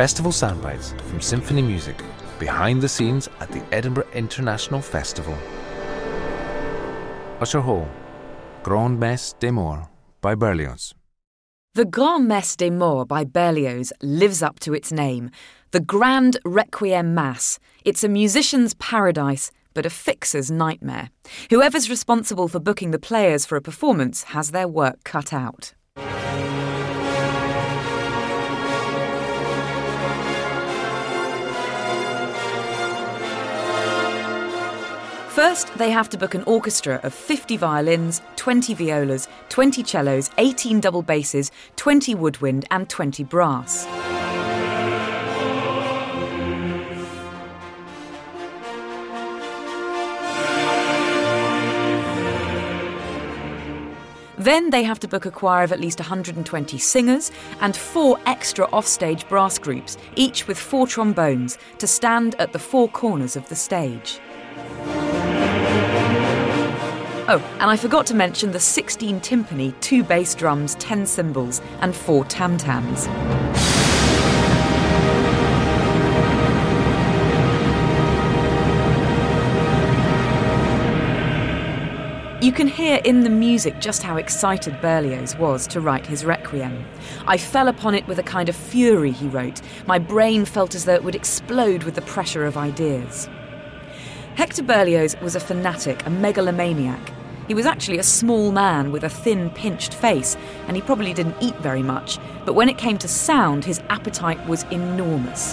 Festival Soundbites from Symphony Music, behind the scenes at the Edinburgh International Festival. Usher Hall, Grand Messe des Morts by Berlioz. The Grand Messe des Morts by Berlioz lives up to its name. The Grand Requiem Mass. It's a musician's paradise, but a fixer's nightmare. Whoever's responsible for booking the players for a performance has their work cut out. First, they have to book an orchestra of 50 violins, 20 violas, 20 cellos, 18 double basses, 20 woodwind, and 20 brass. Then they have to book a choir of at least 120 singers and four extra offstage brass groups, each with four trombones, to stand at the four corners of the stage. Oh, and I forgot to mention the 16 timpani, two bass drums, 10 cymbals, and four tam tams. You can hear in the music just how excited Berlioz was to write his Requiem. I fell upon it with a kind of fury, he wrote. My brain felt as though it would explode with the pressure of ideas. Hector Berlioz was a fanatic, a megalomaniac. He was actually a small man with a thin, pinched face, and he probably didn't eat very much, but when it came to sound, his appetite was enormous.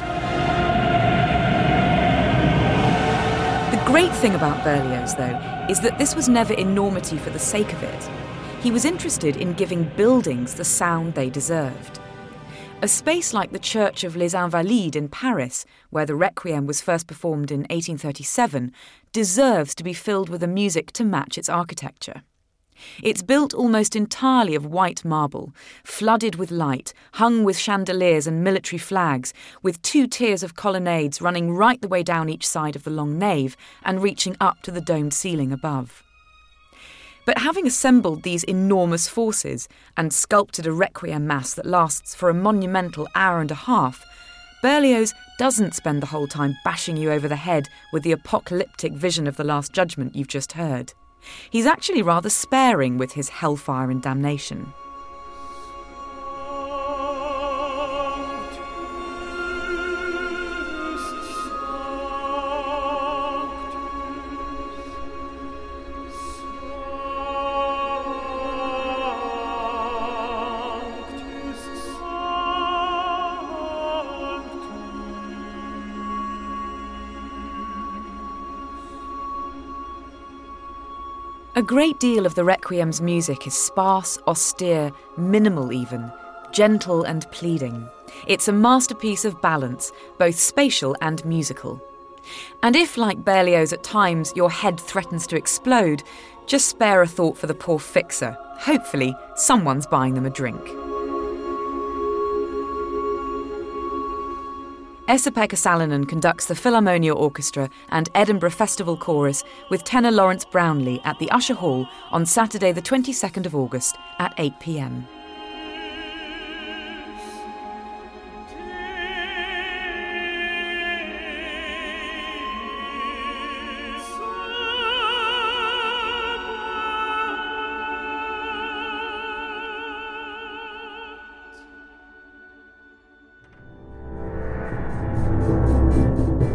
The great thing about Berlioz, though, is that this was never enormity for the sake of it. He was interested in giving buildings the sound they deserved. A space like the Church of Les Invalides in Paris, where the Requiem was first performed in 1837, deserves to be filled with a music to match its architecture. It's built almost entirely of white marble, flooded with light, hung with chandeliers and military flags, with two tiers of colonnades running right the way down each side of the long nave and reaching up to the domed ceiling above. But having assembled these enormous forces and sculpted a requiem mass that lasts for a monumental hour and a half, Berlioz doesn't spend the whole time bashing you over the head with the apocalyptic vision of the Last Judgment you've just heard. He's actually rather sparing with his hellfire and damnation. A great deal of the Requiem's music is sparse, austere, minimal even, gentle and pleading. It's a masterpiece of balance, both spatial and musical. And if, like Berlioz at times, your head threatens to explode, just spare a thought for the poor fixer. Hopefully, someone's buying them a drink. Esa-Pekka Salonen conducts the Philharmonia Orchestra and Edinburgh Festival Chorus with tenor Lawrence Brownlee at the Usher Hall on Saturday, the 22nd of August at 8 pm.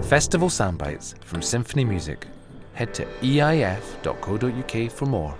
Festival Soundbites from Symphony Music. Head to eif.co.uk for more.